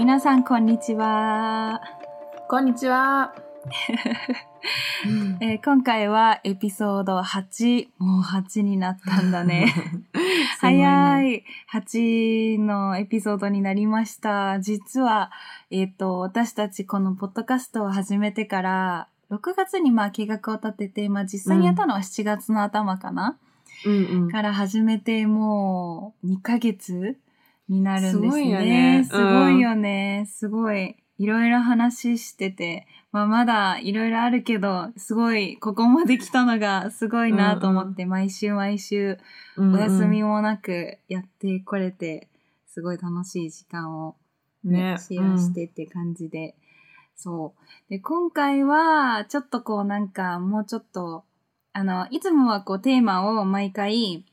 皆さん、こんにちは。こんにちは。えー今回はエピソード8。もう8になったんだね。早い。い。8のエピソードになりました。実は、えっ、と、私たちこのポッドキャストを始めてから、6月にまあ計画を立てて、まあ実際にやったのは7月の頭かな、うんうん。から始めてもう2ヶ月になるんですね。すごいよねすごいよね。すごい。いろいろ話してて、まあまだいろいろあるけど、すごい、ここまで来たのがすごいなと思って、毎週毎週うんうんお休みもなくやってこれて、すごい楽しい時間をね。シェアしてって感じで、そう。で、今回は、ちょっとこうなんか、もうちょっと、あの、いつもはこうテーマを毎回、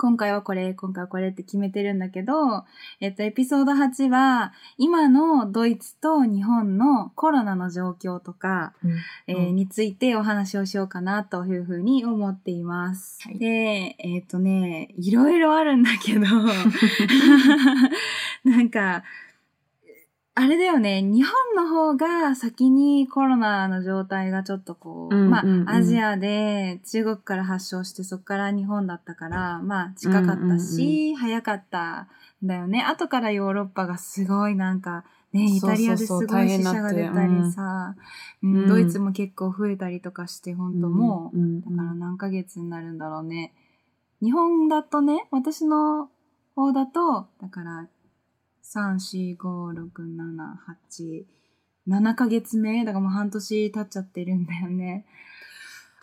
今回はこれ、今回はこれって決めてるんだけど、えっと、エピソード8は、今のドイツと日本のコロナの状況とか、うんえーうんについてお話をしようかなというふうに思っています。はいで、えっ、とね、いろいろあるんだけど、なんか、あれだよね、日本の方が先にコロナの状態がちょっとこう、うんうんうん。まあ、アジアで中国から発症してそこから日本だったから、まあ、近かったし、早かったんだよね。後からヨーロッパがすごいなんか、ね、イタリアですごい死者が出たりさ、うんうん。ドイツも結構増えたりとかして、本当もう、んんだから何ヶ月になるんだろうね。日本だとね、私の方だと、だから、3、4、5、6、7、8、7ヶ月目だからもう半年経っちゃってるんだよね。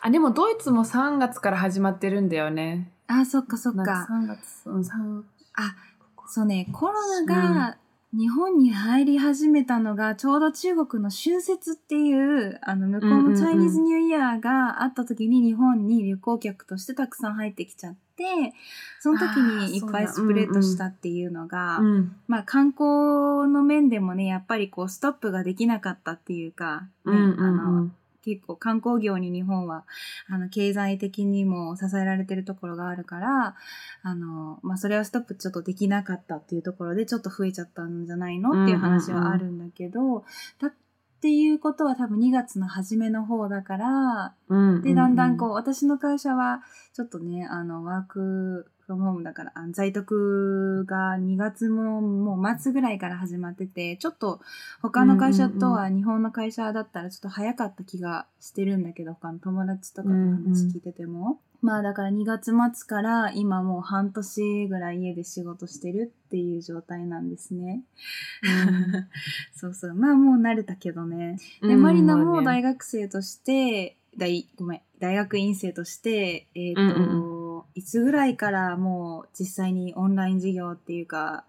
あ、でもドイツも3月から始まってるんだよね。あ、そっかそっか。3月、うん、3あ、そうね、コロナが日本に入り始めたのが、ちょうど中国の春節っていう、あの、向こうのチャイニーズニューイヤーがあった時に日本に旅行客としてたくさん入ってきちゃって、その時にいっぱいスプレートしたっていうのが、うん。まあ観光の面でもね、やっぱりこうストップができなかったっていうか、ねうんうんあのうん。結構観光業に日本はあの経済的にも支えられてるところがあるからあの、まあ、それをストップちょっとできなかったっていうところでちょっと増えちゃったんじゃないのっていう話はあるんだけど、だっていうことは多分2月の初めの方だからうん。でだんだんこう私の会社はちょっとねあのワークフロムホームだから在宅が2月のもう末ぐらいから始まっててちょっと他の会社とは日本の会社だったらちょっと早かった気がしてるんだけど他の友達とかの話聞いてても、まあだから2月末から今もう半年ぐらい家で仕事してるっていう状態なんですね。そうそう。まあもう慣れたけどね。うんで、マリナも大学生として、大、ごめん、大学院生として、えっ、と、うんいつぐらいからもう実際にオンライン授業っていうか、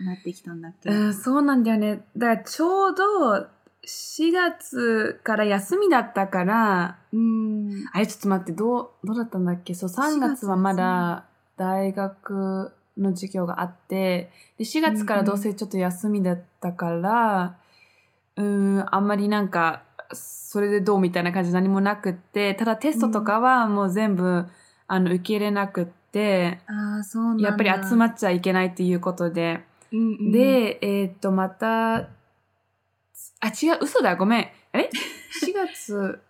なってきたんだっけ、うん、そうなんだよね。だからちょうど4月から休みだったから、うん。あれちょっと待って、どう、どうだったんだっけ？そう、3月はまだ大学の授業があって、で4月からどうせちょっと休みだったから、うーん、あんまりなんか、それでどうみたいな感じ何もなくって、ただテストとかはもう全部、あの、受け入れなくって、ああ、そうなんだ。やっぱり集まっちゃいけないっていうことで、うんうん、で、えーっと、また、あ、違う、嘘だ、ごめん。あれ ?4 月、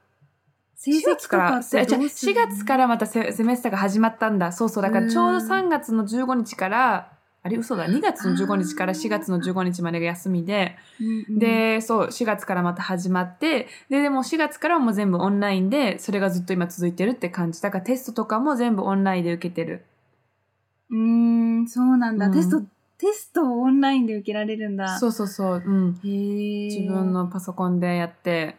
成4績とか月から、ってどうする4月からまたセセメスターが始まったんだ。そうそう。だからちょうど3月の15日から、あれ嘘だ。2月の15日から4月の15日までが休みで、うんうん、で、そう、4月からまた始まって、で、でも4月からはもう全部オンラインで、それがずっと今続いてるって感じ。だからテストとかも全部オンラインで受けてる。うーん、そうなんだ、うんテスト、テストをオンラインで受けられるんだ。そうそうそう。うん。自分のパソコンでやって。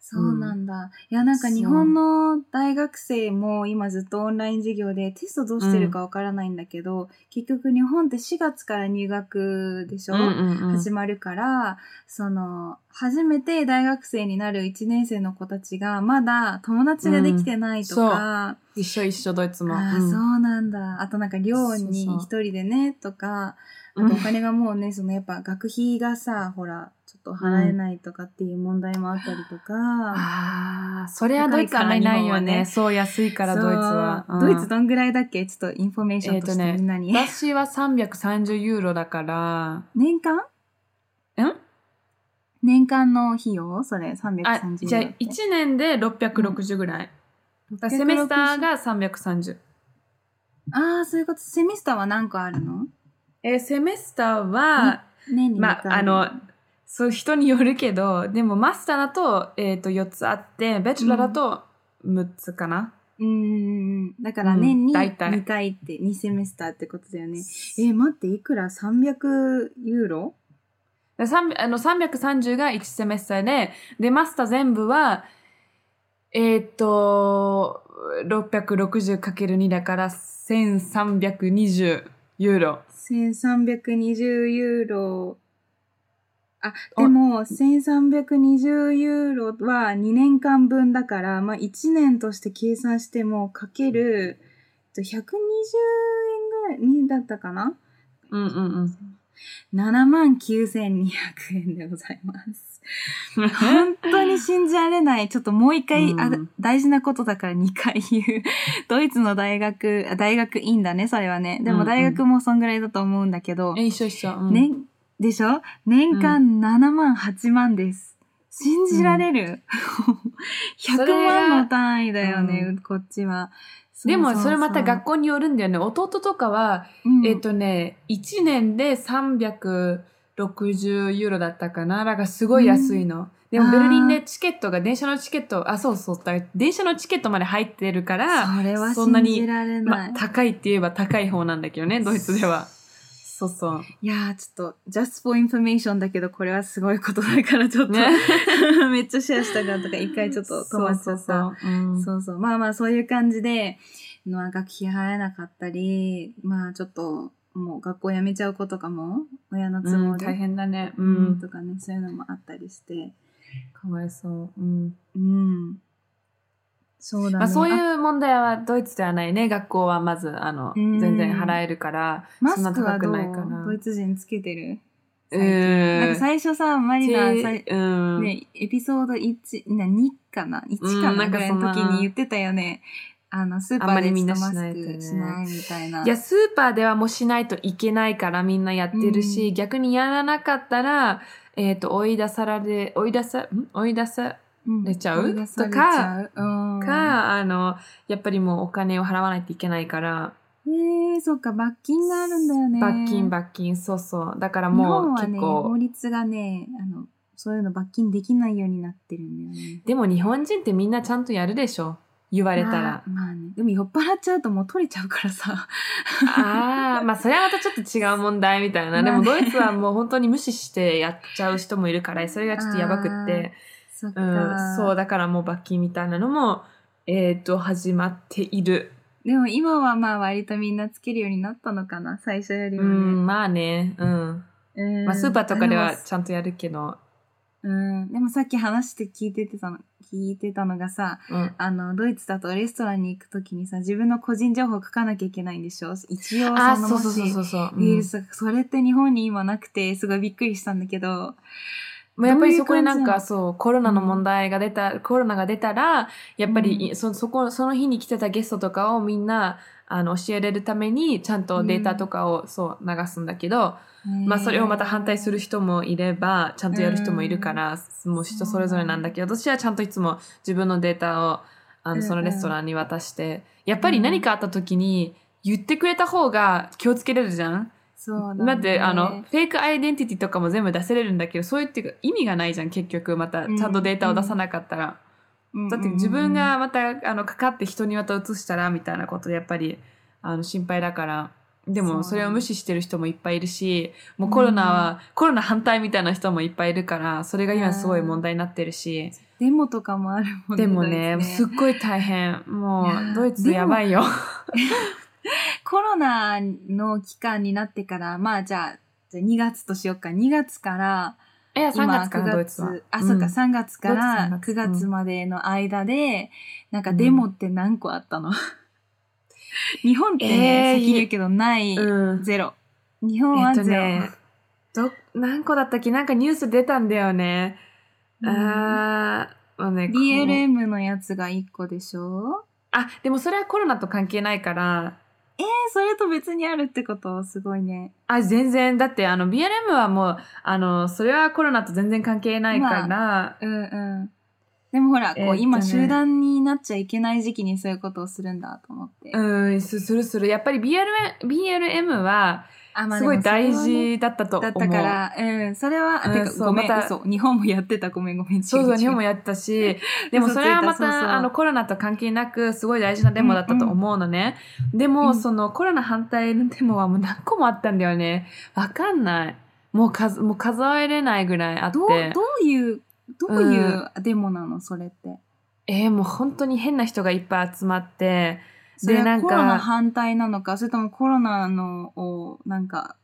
そうなんだ。いや、なんか日本の大学生も今ずっとオンライン授業でテストどうしてるかわからないんだけど、結局日本って4月から入学でしょ、うんうんうん。始まるから、その、初めて大学生になる1年生の子たちがまだ友達ができてないとか、一緒一緒、ドイツも。あそうなんだ。あとなんか寮に一人でね、とか、あうん。とお金がもうね、そのやっぱ学費がさ、ほら、ちょっと払えないとかっていう問題もあったりとか、ああ、それはドイツあんまりないよね。そう、安いからドイツは。ドイツどんぐらいだっけ？ちょっとインフォメーションとしてみんなに。私は330ユーロだから、年間？年間の費用？それ330あ、じゃあユーロって1年で660ぐらい。だからセメスターが330。ああ、そういうこと。セミスターは何個あるの？えーセメスターは、年に2回。まあ、あの、そう人によるけど、でもマスターだと、えっ、と、4つあって、ベチュラーだと6つかな。うーん。だからうん年に大体2回って、2セメスターってことだよね。えー、待って、いくら ?300 ユーロ？で3あの330が1セメスターで、で、マスター全部は、えっ、と、660×2 だから1320ユーロ。1320ユーロ。あ、でも、1320ユーロは2年間分だから、まあ1年として計算しても、かける、えっと120円ぐらいにだったかな？うんうんうん。7万9200円でございます。本当に信じられない。ちょっともう一回、あうん大事なことだから2回言う。ドイツの大学、あ大学院だね、それはね。でうんうんも大学もそんぐらいだと思うんだけど、え、一緒一緒。うん、年、でしょ？年間7万8万です。信じられる、そ ?100 れが万の単位だよね、うこっちは。でも、それまた校、学校によるんだよね。弟とかは、うんえっ、とね、1年で360ユーロだったかな。だからすごい安いの。でも、ベルリンでチケットが、電車のチケット、あ、そうそう、電車のチケットまで入ってるから、それはそんなに信じられない。まあ、高いって言えば高い方なんだけどね、ドイツでは。そうそう。いやー、ちょっと、just for information だけど、これはすごいことだから、ちょっと、ね めっちゃシェアしたかったから、一回ちょっと止まっちゃった。そうそう。まあまあ、そういう感じで、まあ、学費払えなかったり、まあ、ちょっと、もう学校辞めちゃう子とかも、親の都うん、合で、大変だね。ううんん。とかね、そういうのもあったりして、かわいそう。うん。うん。そうだね。まあ、そうあいう問題はドイツではないね。学校はまず、あの、うん全然払えるから、マそんな高くないかな。ドイツ人つけてる？なんか最初さ、マリナ。ね、エピソード1、な2かな ?1 かうんなぐらいの時に言ってたよね。あの、スーパあんまりみんなしないみたいな。いや、スーパーではもうしないといけないからみんなやってるし、うん逆にやらなかったら、えっ、と、追い出され、追い出さ、ん？追い出さ、うん出ちゃう？追い出されちゃううんか、あの、やっぱりもうお金を払わないといけないから、へえそっか、罰金があるんだよね。罰金罰金、そうそう。だから日もう本はね、結構、法律がね、あの、そういうの罰金できないようになってるんだよね。でも日本人ってみんなちゃんとやるでしょ？言われたら。まあ。まあね。でも酔っ払っちゃうともう取れちゃうからさ。ああ、まあそれはまたちょっと違う問題みたいな。でもドイツはもう本当に無視してやっちゃう人もいるから、それがちょっとやばくって。そっか。うん、そう、だからもう罰金みたいなのも、えっ、と、始まっている。でも今はまあ割とみんなつけるようになったのかな、最初よりうもね。ん、まあね、うん。うんまあスーパーとかではちゃんとやるけど、うん。でもさっき話して聞いててたの、聞いてたのがさ、うん。あの、ドイツだとレストランに行くときにさ、自分の個人情報書かなきゃいけないんでしょ？一応あ、そのそうそうもしそうそう。イギリス、それって日本に今なくて、すごいびっくりしたんだけど、まあやっぱりそこでなんかそうコロナの問題が出た、コロナが出たらやっぱり、うそそこその日に来てたゲストとかをみんなあの教えれるためにちゃんとデータとかを、そう流すんだけど、まあそれをまた反対する人もいればちゃんとやる人もいるから、もう人それぞれなんだけど私はちゃんといつも自分のデータをあうんうん。のそのレストランに渡して、やっぱり何かあった時に言ってくれた方が気をつけれるじゃん？そうだ,、ね、だってあのフェイクアイデンティティとかも全部出せれるんだけどそういうっていうか意味がないじゃん結局またちゃんとデータを出さなかったら、うん。だって自分がまたあのかかって人にまた移したらみたいなことでやっぱりあの心配だから。でもそれを無視してる人もいっぱいいるしもうコロナは、コロナ反対みたいな人もいっぱいいるからそれが今すごい問題になってるし、デモとかもあるもんね。でもねすっごい大変。もうドイツやばいよ。コロナの期間になってから、まあじゃあ、じゃあ2月としよっか。2月から、いや3今月か9らドイツは月。。あ、そっか、うん3月からドイツ9 3月月までの間で、なんかデモって何個あったの、日本ってね、えー先に言うけど、ない、うんゼロ。日本えっとはゼロ。ね、ど、何個だったっけ？なんかニュース出たんだよね。うんあー、もうね、こう DLM のやつが1個でしょ？あ、でもそれはコロナと関係ないから、えー、それと別にあるってこと？すごいね。あ、全然。だって、あの、BLM はもう、あの、それはコロナと全然関係ないから、うんうん。でもほら、こう、えーね今集団になっちゃいけない時期にそういうことをするんだと思って。うん、すするする。やっぱり BLM, BLM は、あますごい大事だったと思う。だったから、うん、それは、あうんてかそうごめん、また嘘。日本もやってた、ごめんごめん。違そうそう、日本もややったし、でもそれはまた、あの、コロナと関係なく、すごい大事なデモだったと思うのね。でも、うんその、コロナ反対のデモはもう何個もあったんだよね。わかんない。もう数、もう数えれないぐらいあって。どう、どういう、どういうデモなの、それって？えーもう本当に変な人がいっぱい集まって、それなんかはコロナ反対なのか、それともコロナのを、なんか、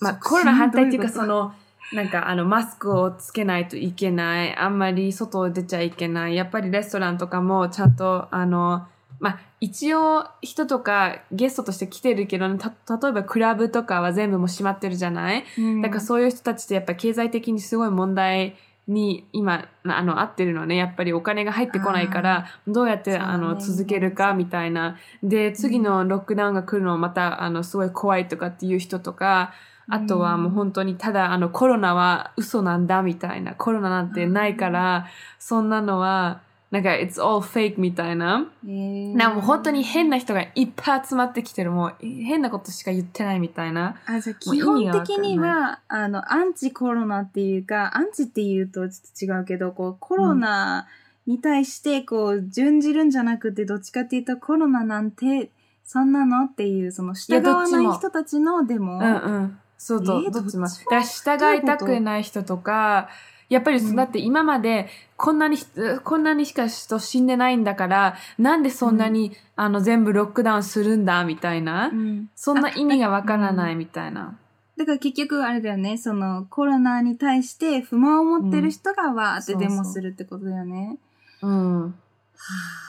まあ、コロナ反対っていうか、その、なんか、あの、マスクをつけないといけない。あんまり外出ちゃいけない。やっぱりレストランとかもちゃんと、あの、まあ、一応、人とかゲストとして来てるけど、た、例えばクラブとかは全部もう閉まってるじゃない？うんだからそういう人たちってやっぱ経済的にすごい問題に今、あの、合ってるのね。やっぱりお金が入ってこないから、どうやって、あの、続けるかみたいな。で、次のロックダウンが来るのまた、あの、すごい怖いとかっていう人とか、あとはもう本当にただ、あの、コロナは嘘なんだみたいな。コロナなんてないから、そんなのは、なんか、it's all fake みたいな。えーなんかもう本当に変な人がいっぱい集まってきてる。もう変なことしか言ってないみたいな。あ、じゃ基本的には、あの、アンチコロナっていうか、アンチっていうとちょっと違うけど、こう、コロナに対して、こう、準じるんじゃなくて、どっちかっていうと、コロナなんて、そんなのっていう、その、従わない人たちのデモ。うんうん。そうそう、えーどっちも。だ従いたくない人とか、やっぱり、うんだって今までこんなにひ、こんなにしか人死んでないんだから、なんでそんなに、あの全部ロックダウンするんだみたいな。うんそんな意味がわからないみたいな。だから結局あれだよね、そのコロナに対して不満を持ってる人がわーってデモするってことだよね。うん。は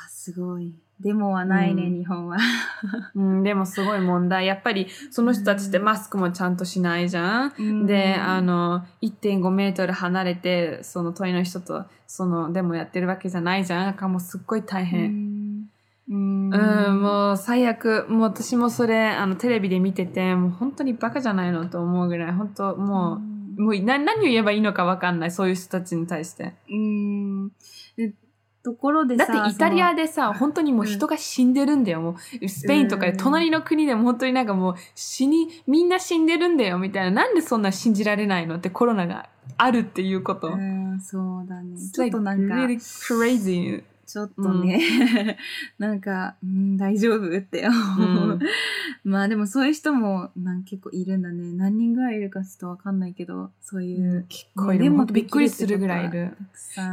あ、すごい。デモはないね、うん日本は。うん、でもすごい問題。やっぱりその人たちってマスクもちゃんとしないじゃん。で、あの、1.5メートル離れて、その問いの人と、その、でもやってるわけじゃないじゃん。だからもうすっごい大変。うん、うん、もう最悪。もう私もそれ、あの、テレビで見てて、もう本当にバカじゃないのと思うぐらい、本当もう、もうな何を言えばいいのかわかんない。そういう人たちに対して。うん。でところでださ、ってイタリアで、でさ、本当にもう人が死んでるんだよ。もうスペインとかでうん隣の国でも本当になんかもう死に、みんな死んでるんだよみたいな。なんでそんな信じられないのってコロナがあるっていうこと。うん、そうだね。ちょっとなんか、really crazy. ちょっとね、なんか、うん、大丈夫って思う。うん まあでもそういう人もなん結構いるんだね。何人ぐらいいるかちょっとわかんないけど、そういう。結構いる。ねもうびっくりするぐらいいる。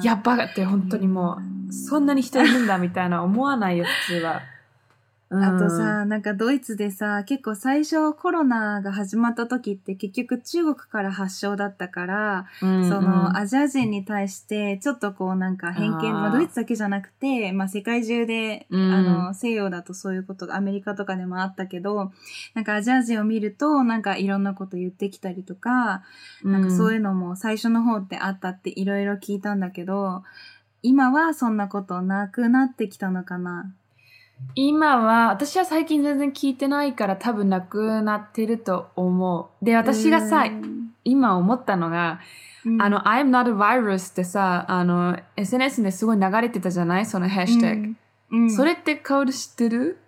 やばって本当にもう、そんなに人いるんだみたいな思わないよ、普通は。うん。あとさ、なんかドイツでさ、結構最初コロナが始まった時って結局中国から発祥だったから、うんそのアジア人に対してちょっとこうなんか偏見、あー。まあドイツだけじゃなくて、まあ世界中で、うん。あの西洋だとそういうことがアメリカとかでもあったけど、なんかアジア人を見るとなんかいろんなこと言ってきたりとか、なんかそういうのも最初の方ってあったっていろいろ聞いたんだけど、今はそんなことなくなってきたのかな。今は、私は最近全然聞いてないから多分なくなってると思う。で、私がさ、うん今思ったのが、うんあの、I'm not a virus ってさ、あの、SNS ですごい流れてたじゃない？そのハッシュタグ。うんうんそれってカオル知ってる？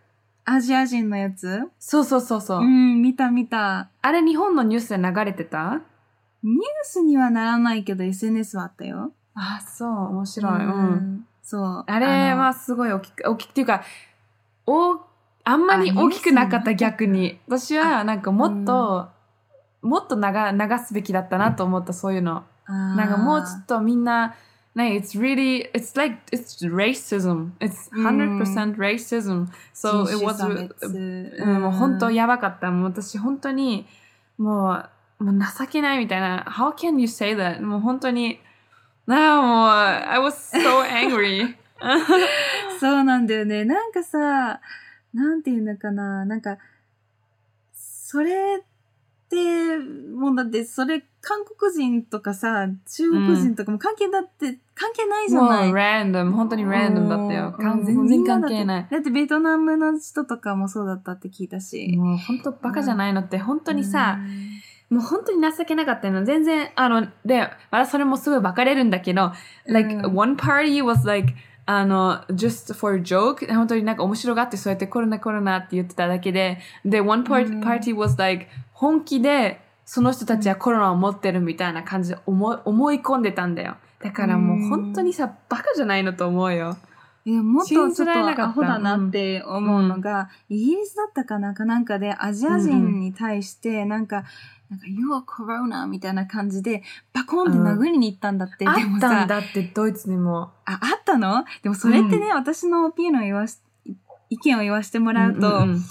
アジア人のやつ？そうそうそうそう。うん、見た見た。あれ日本のニュースで流れてた？ニュースにはならないけど SNS はあったよ。あ、そう、面白い。うん。そう。あれはすごい大きく、大きくっていうか、おあんまり大きくなかった逆に。私はなんかもっと、もっと流流すべきだったなと思った、そういうの。なんかもうちょっとみんな、な it's really, it's like, it's racism. It's 100% racism. So it was, うん、もう本当やばかった。もう私本当に、もう、もう情けないみたいな。How can you say that? もう本当に、なあもう、I was so angry. そうなんだよね。なんかさ、なんていうのかな。なんか、それっって、もうだってそれ韓国人とかさ、中国人とかも関係だって、関係ないじゃもうない。ランダム、本当にランダムだったよ。全然関係ない。だってベトナムの人とかもそうだったって聞いたし。もう本当バカじゃないのって、本当にさ、うん、もう本当に情けなかったの。全然、あの、で、まだそれもすごい分かれるんだけど、like, うん one party was like, あの、just for a joke. 本当になんか面白がってそうやってコロナコロナって言ってただけで、で、one party was like, 本気でその人たちはコロナを持ってるみたいな感じで思い思い込んでたんだよ。だからもう本当にさ、バカじゃないのと思うよ。いやもっとちょっとアホだなって思うのが、イギリスだったかなんかなんかでアジア人に対してなんか、なんか You are Corona みたいな感じでバコンって殴りに行ったんだって。あでもさったんだってドイツにも。あ、あったの？でもそれってね、私のオピニオンを言わし、意見を言わせてもらうと、んんん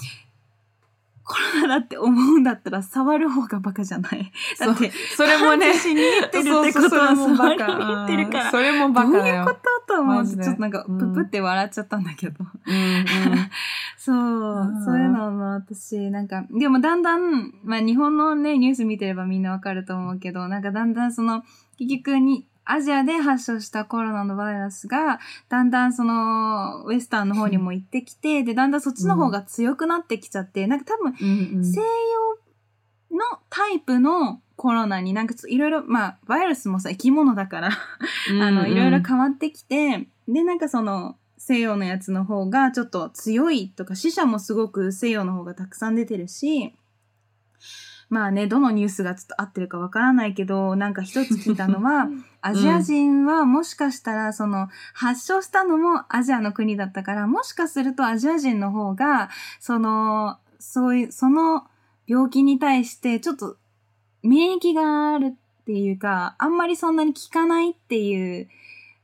コロナだって思うんだったら触る方がバカじゃない？だって、それもね、感知しに行ってるってことはそうそうそれもバ触りにカ行ってるから。それもバカだよ。どういうことと思っちょっとなんか、うんププって笑っちゃったんだけど。うんうん そうう、んそういうのも私、なんか、でもだんだん、まあ日本のね、ニュース見てればみんなわかると思うけど、なんかだんだんその、結局に、アジアで発症したコロナのバイラスが、だんだんその、ウエスタンの方にも行ってきて、で、だんだんそっちの方が強くなってきちゃって、なんか多分、うんうん西洋のタイプのコロナになんかいろいろ、まあ、バイラスもさ、生き物だから、あの、いろいろ変わってきて、で、なんかその、西洋のやつの方がちょっと強いとか、死者もすごく西洋の方がたくさん出てるし、まあね、どのニュースがちょっと合ってるかわからないけど、なんか一つ聞いたのは、アジア人はもしかしたら、その、発症したのもアジアの国だったから、もしかするとアジア人の方が、その、そういう、その病気に対して、ちょっと、免疫があるっていうか、あんまりそんなに効かないっていう、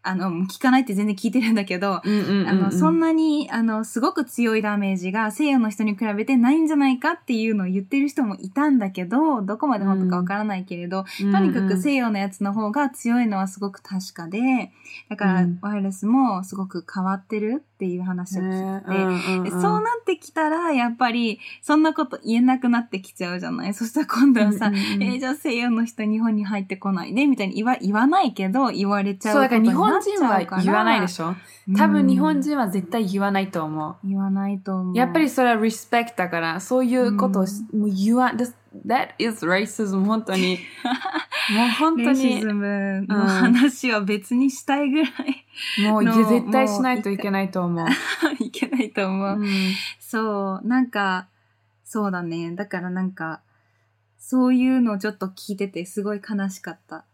あの、効かないって全然聞いてるんだけど、うんうんうんうん。あの、そんなに、あの、すごく強いダメージが西洋の人に比べてないんじゃないかっていうのを言ってる人もいたんだけど、どこまで本当かわからないけれど、とにかく西洋のやつの方が強いのはすごく確かで、だからうん。ワイルスもすごく変わってるっていう話を聞いてて、ね。うんうんでうん。そうなってきたら、やっぱり、そんなこと言えなくなってきちゃうじゃない？そしたら今度はさ、うんうんうん。えーじゃあ西洋の人日本に入ってこないで、みたいに言わ言わないけど、言われちゃうそう、だから日本人っちゃうから。は言わないでしょ。多分日本うん人は絶対言わないと思う。言わないと思う。やっぱりそれは respect だから、そういうことをしもう言わ、that, is racism 本当に。もう本当にレイシズ、ムの話は別にしたいぐらいもうの絶対しないといけないと思う。いけないと思う。うんそう、なんか、そうだね。だからなんか、そういうのをちょっと聞いててすごい悲しかった。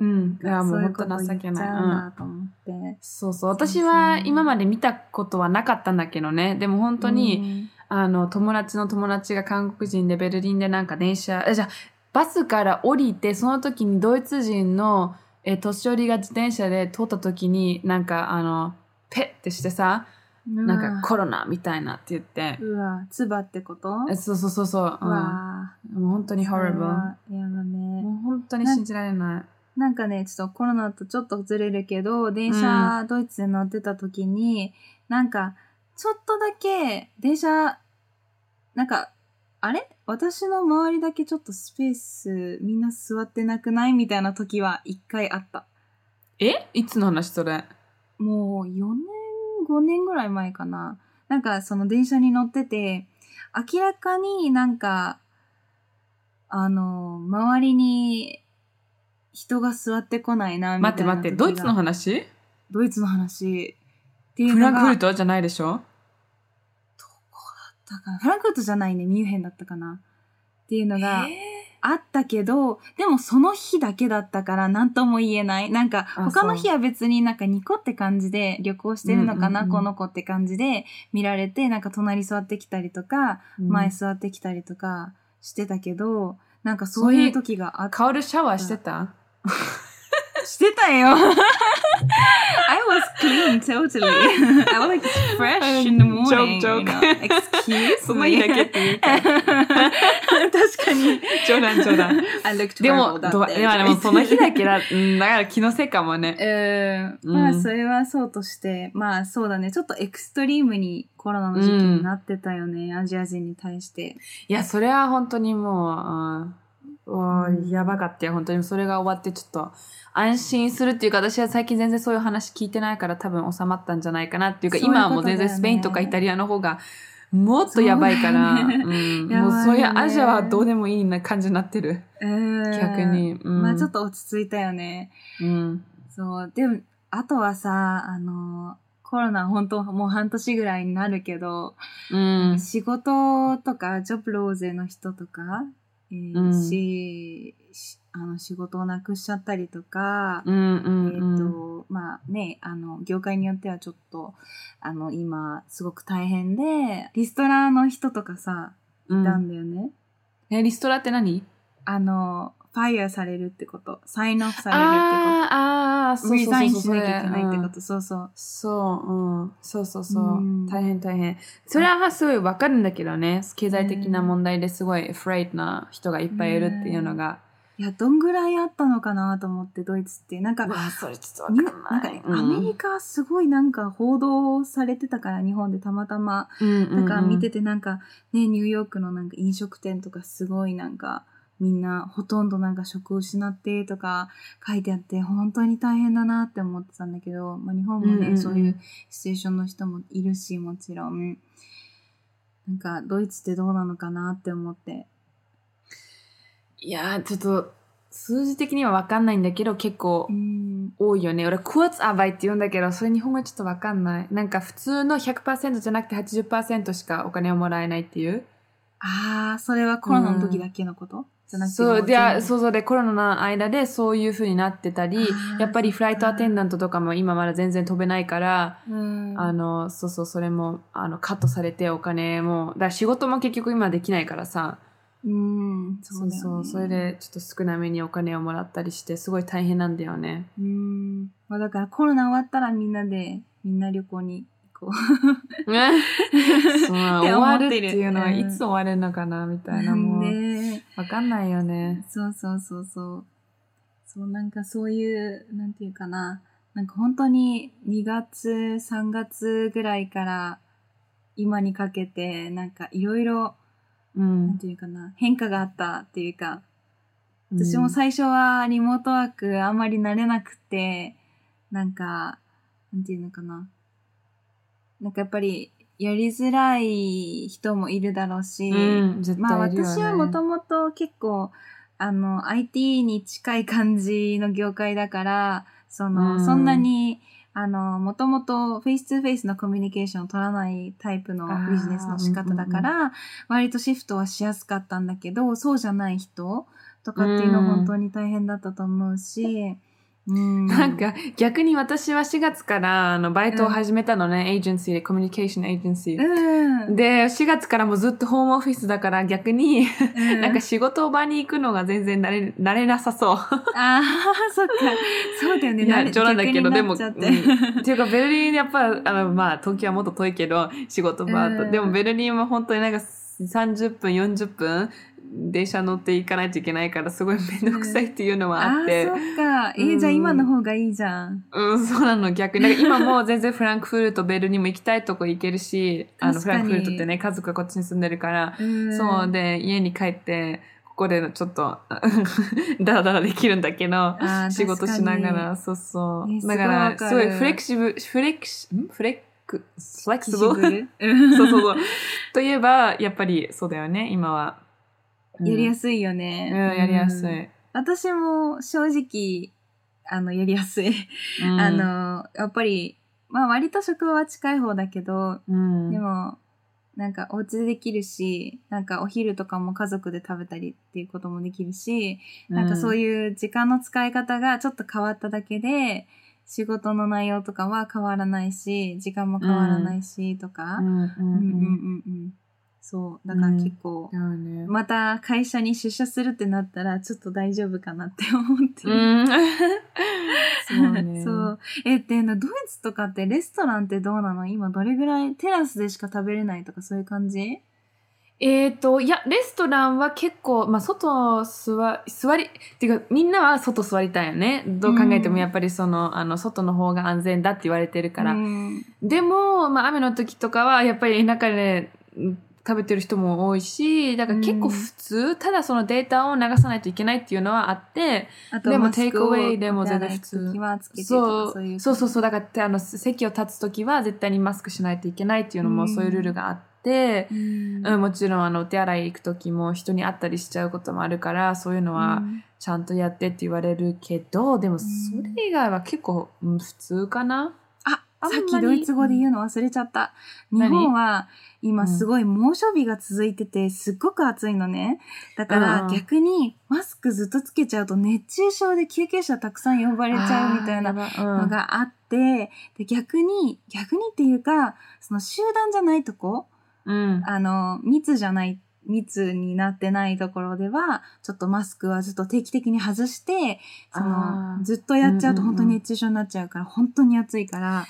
うん。いや、もそう本当情けない。うんなと思って。そうそう。私は今まで見たことはなかったんだけどね。でも本当に、あの、友達の友達が韓国人でベルリンでなんか電車、えじゃあバスから降りて、その時にドイツ人のえ年寄りが自転車で通った時に、なんかあの、ペッってしてさ、うん、なんかコロナみたいなって言って、うわ、つばってこと？えそうそうそうそう、うわうん、もう本当にそれ horrible。はやだね。もう本当に信じられない。なんかね、ちょっとコロナとちょっとずれるけど、電車、ドイツで乗ってた時に、なんか、ちょっとだけ、電車、なんか、あれ？私の周りだけちょっとスペース、みんな座ってなくない？みたいな時は一回あった。え？いつの話それ？もう4年、5年ぐらい前かな。なんかその電車に乗ってて、明らかになんか、あの、周りに人が座ってこないな、みたいな待って待って、ドイツの話話？ドイツの話っていうフランクフルトじゃないでしょ？だからフランクフルトじゃないね、ミュンヘンだったかな。っていうのがえあったけど、でもその日だけだったから何とも言えない。なんかあ他の日は別になんかニコって感じで旅行してるのかな、うんうんうん。この子って感じで見られて、なんか隣座ってきたりとか、ー前座ってきたりとかしてたけど、なんかそういう時があっカオルシャワーしてた？してたよ I was clean totally. I was like fresh in the morning. Joke, joke. You know? Excuse そ の日だけっていうか確かに。冗談冗談。I looked でも、でもその日だけだ、うん、だから気のせいかもね。うん、まあそれはそうとして、まあそうだね、ちょっとエクストリームにコロナの時期になってたよね、アジア人に対して。いや、それは本当にもう、うんわうんやばかったよ、本当に。それが終わってちょっと安心するっていうか、私は最近全然そういう話聞いてないから多分収まったんじゃないかなっていうか、そういうこと今はもう全然スペインとかイタリアの方がもっとやばいから、もうそういうアジアはどうでもいいな感じになってる。うん逆に。うん、まあちょっと落ち着いたよね。うん。そう。でも、あとはさ、あの、コロナ本当もう半年ぐらいになるけど、うん。仕事とか、ジョブローゼの人とか、えーうんししあの仕事をなくしちゃったりとか、うんうんえっ、うん。と、まあね、あの、業界によってはちょっと、あの、今、すごく大変で、リストラの人とかさ、いたんだよね。え、リストラって何？あの、ファイヤーされるってこと、サインオフされるってこと。あーあー、そうそうリザインしなきゃいけないってこうんと、そうそう。そう、うん。そうそうそう。うん大変大変。それはすごいわかるんだけどね。経済的な問題ですごい afraid な人がいっぱいいるっていうのが。いや、どんぐらいあったのかなと思って、ドイツって。なんか、それちょっとにわかんない。なんかアメリカすごいなんか報道されてたから、日本でたまたま。うんなんか見てて、てなんか、ね、ニューヨークのなんか飲食店とかすごいなんか、みんなほとんどなんか職を失ってとか書いてあって、本当に大変だなって思ってたんだけど、まあ日本もね、うんうんうんそういうシチュエーションの人もいるし、もちろん。なんか、ドイツってどうなのかなって思って。いやー、ちょっと、数字的にはわかんないんだけど、結構うん。多いよね。俺、クォーツアバイって言うんだけど、それ日本語はちょっとわかんない。なんか普通の100%じゃなくて80%しかお金をもらえないっていう。ああ、それはコロナの時だけのこと、じゃなくてそう、で、そうそうで、コロナの間でそういう風になってたりやっぱりフライトアテンダントとかも今まだ全然飛べないから、うん、あの、そうそう、それも、あの、カットされてお金も、だから仕事も結局今できないからさ、うん、そうそう、それでちょっと少なめにお金をもらったりして、すごい大変なんだよね。うん。まあだからコロナ終わったらみんなで、みんな旅行に行こ そう、終わるってるいうのはうんいつ終わるのかな、みたいな、う。もう、ねわかんないよね。そうそうそうそう。そう、なんかそういう、なんていうかな。なんか本当に2月、3月ぐらいから今にかけて、なんかいろいろ、うなんん。ていうかな、変化があったっていうか、私も最初はリモートワークあんまり慣れなくて、なんか、なんていうのかな。なんかやっぱりやりづらい人もいるだろうし、うん、絶まあ。私はもともと結構、あの、IT に近い感じの業界だから、その、うん。そんなに、あの、もともとフェイス2フェイスのコミュニケーションを取らないタイプのビジネスの仕方だから、割とシフトはしやすかったんだけど、そうじゃない人とかっていうのは本当に大変だったと思うし、うん。なんか逆に私は4月からあのバイトを始めたのね、エージェンシーで、コミュニケーションエージェンシー。うん。で、4月からもずっとホームオフィスだから逆に、うん、なんか仕事場に行くのが全然慣れ慣れなさそう。ああ、そっか。そうだよね。いや冗談だけどでもうんっていうかベルリンやっぱあのまあ東京はもっと遠いけど仕事場と、うんでもベルリンは本当になんか30分40分電車乗って行かないといけないからすごいめんどくさいっていうのはあって、あーそっか。えーじゃあ今の方がいいじゃん。うん、そうなの逆に。なんか今もう全然フランクフルト、ベルリンも行きたいとこ行けるし、あのフランクフルトってね、家族がこっちに住んでるから、うんそうで、家に帰って、ここでちょっと、ダラダラできるんだけど、仕事しなが。確ら、そうそう。えーだから、すごいフレキシブル、フレキシ、ん？フレク、フレキシブ？ル そうそうそう。といえば、やっぱりそうだよね、今は。やりやすすいよい。ね。うん、やりやすうんい。私も正直、あの、やりやすい。うんあ、の、やっぱり、まあ割と職場は近い方だけど、うん、でも、なんかお家でできるし、なんかお昼とかも家族で食べたりっていうこともできるし、なんかそういいう時間の使い方がちょっと変わっただけで、仕事の内容とかは変わらないし、時間も変わらないし、とか。うんうんうんうん。そう。だから結構、ね。また会社に出社するってなったら、ちょっと大丈夫かなって思ってる。うん。そうね。そう。え、で、ドイツとかってレストランってどうなの？今どれぐらいテラスでしか食べれないとかそういう感じ？えっ、と、いや、レストランは結構、まあ、外座、座り、っていうか、みんなは外座りたいよね。どう考えてうんもやっぱりその、あの、外の方が安全だって言われてるから。うんでも、まあ、雨の時とかは、やっぱり中で、食べてる人も多いし、だから結構普通、ただそのデータを流さないといけないっていうのはあって、あとでもテイクアウェイでも全然普通。そうかそうそうそうだからあの席を立つときは絶対にマスクしないといけないっていうのもうん。そういうルールがあって、うん。うん、もちろんあのお手洗い行くときも人に会ったりしちゃうこともあるから、そういうのはうん。ちゃんとやってって言われるけど、でもそれ以外は結構、うん、普通かな。あ、あさっきドイツ語で言うの忘れちゃった。日何？本は今すごい猛暑日が続いててすっごく暑いのね。だからうん逆にマスクずっとつけちゃうと熱中症で救急車たくさん呼ばれちゃうみたいななのがあって、で逆に、逆にっていうか、その集団じゃないとこ、うん。あの、密じゃない、密になってないところでは、ちょっとマスクはずっと定期的に外して、その、ずっとやっちゃうとうんうんうん本当に熱中症になっちゃうから、本当に暑いから、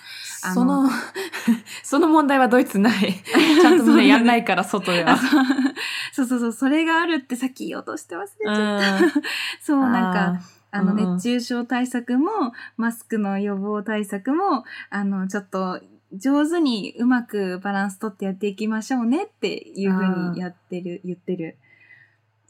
その、その問題はドイツない。ちゃんとみんなやんないから、外では。そう そうそう、それがあるってさっき言おうとして忘れちうゃった。ん。そう、なんか、あの、うんうん熱中症対策も、マスクの予防対策も、あの、ちょっと、上手にうまくバランス取ってやっていきましょうねっていうふうにやってる、言ってる。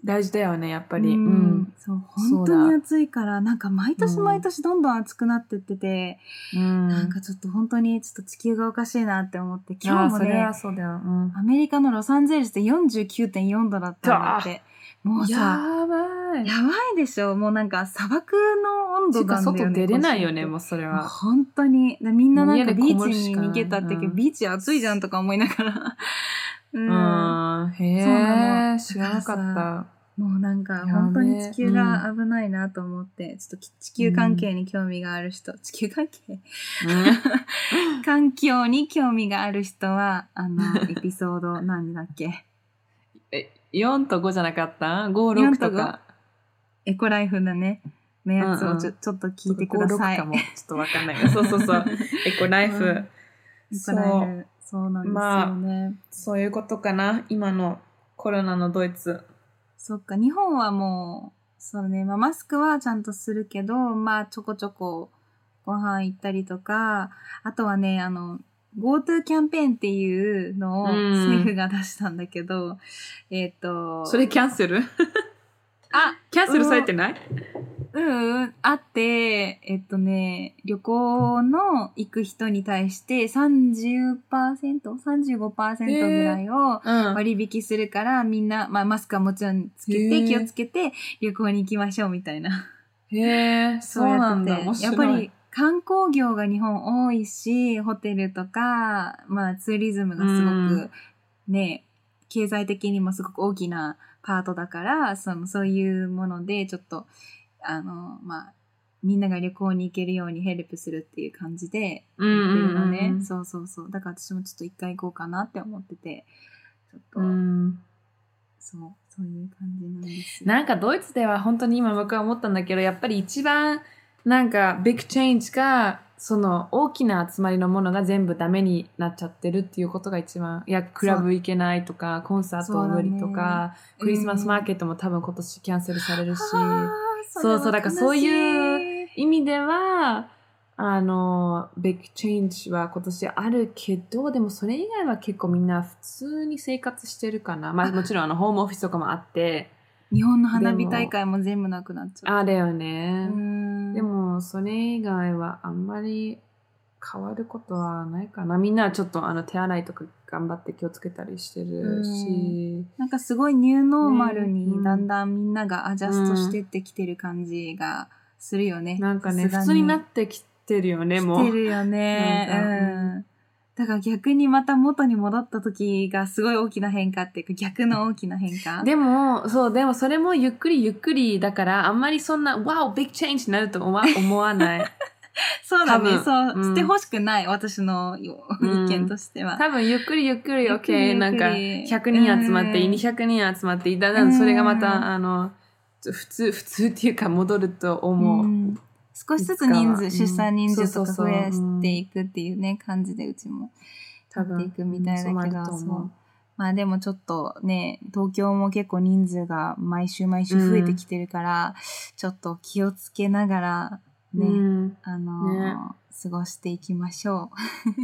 大事だよね、やっぱり。ううんん。そう、本当に暑いから、なんか毎年うん毎年どんどん暑くなってってて、うん。なんかちょっと本当にちょっと地球がおかしいなって思って、あ今日もねーそれは、そうだよ。うん。アメリカのロサンゼルスで49.4度だったんだって。もうさ、やばい。やばいでしょもうなんか砂漠の温度てかなんだよね。外出れないよね、今もうそれは。本当に。でみんななんかビーチに逃げたってけど、うんビーチ暑いじゃんとか思いながら。う。うんうなへえ、の知らなかった。もうなんか本当に地球が危ないなと思って、ちょっとき地球関係に興味がある人、地球関係 環境に興味がある人は、あの、エピソード何だっけ？え、4と5じゃなかった ?5、6とか。エコライフだね。のやつうんうんをちょ,、ちょっと聞いてください。5 6かも。ちょっとわかんない。そうそうそう。エコライフ。うんエコライそう。フ。そうなんですまあよね。そういうことかな。今のコロナのドイツ。そっか、日本はもう、そうね、まあ、マスクはちゃんとするけど、まあ、ちょこちょこご飯行ったりとか、あとはね、あの、GoTo キャンペーンっていうのをうん政府が出したんだけど、えっ、と、それキャンセル？あ、キャンセルされてない？うんうん、あって、えっとね、旅行の行く人に対して30%、35%ぐらいをうん。割引するから、みんな、まあマスクはもちろんつけへて、ー気をつけて旅行に行きましょうみたいな。へえ、そうなんだ。面やっ。ぱり観光業が日本多いし、ホテルとか、まあツーリズムがすごくね、経済的にもすごく大きなパートだから、そのそういうものでちょっと、あの、まあ、みんなが旅行に行けるようにヘルプするっていう感じでうんやってるのうんうんねう。んそうそうそう。だから私もちょっと一回行こうかなって思ってて、ちょっと、うん。そう、そういう感じなんですよ。なんかドイツでは本当に今僕は思ったんだけど、やっぱり一番なんか big change が、その大きな集まりのものが全部ダメになっちゃってるっていうことが一番、いや、クラブ行けないとか、コンサート無理とか、クリスマスマーケットも多分今年キャンセルされるし、そうそうだからそういう意味では、あの、 big change は今年あるけど、でもそれ以外は結構みんな普通に生活してるかな。まあもちろんあの home office とかもあって、日本の花火大会も全部なくなっちゃう。あれよね。うんでもそれ以外はあんまり変わることはないかな。みんなちょっとあの手洗いとか頑張って気をつけたりしてるし。なんかすごいニューノーマルにだんだんみんながアジャストしてってきてる感じがするよね。なんかね、普通になってきてるよね、もう。来てるよね。うん。だから逆にまた元に戻った時がすごい大きな変化っていうか逆の大きな変化。でも、そう、でもそれもゆっくりゆっくりだから、あんまりそんな、わお、ビッグチェンジになると思わ思わない。そうだね。そう、うんしてほしくない。私の意見としては。多分ゆっくりゆっくり、OK、なんか、100人集まっていい、うん200人集まってだんだんそれがまうんた、あの、普通、普通っていうか戻ると思う。うん少しずつ人数、出産人数とか増やしていくっていうね、感じでうちもやっていくみたいだけど、うんそうまあでもちょっとね、東京も結構人数が毎週毎週増えてきてるから、ちょっと気をつけながらね、うん。あのーね。過ごしていきましょ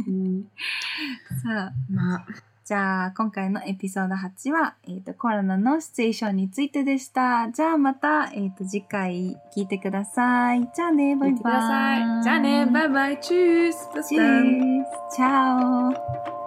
う。ん。う。さあ、まあ、じゃあ、今回のエピソード8は、えっ、と、コロナのシチュエーションについてでした。じゃあ、また、えっ、と、次回聞いてください。じゃあね、バイバイ。じゃあね、バイバイ。チュース。チ.ュース。チャオ。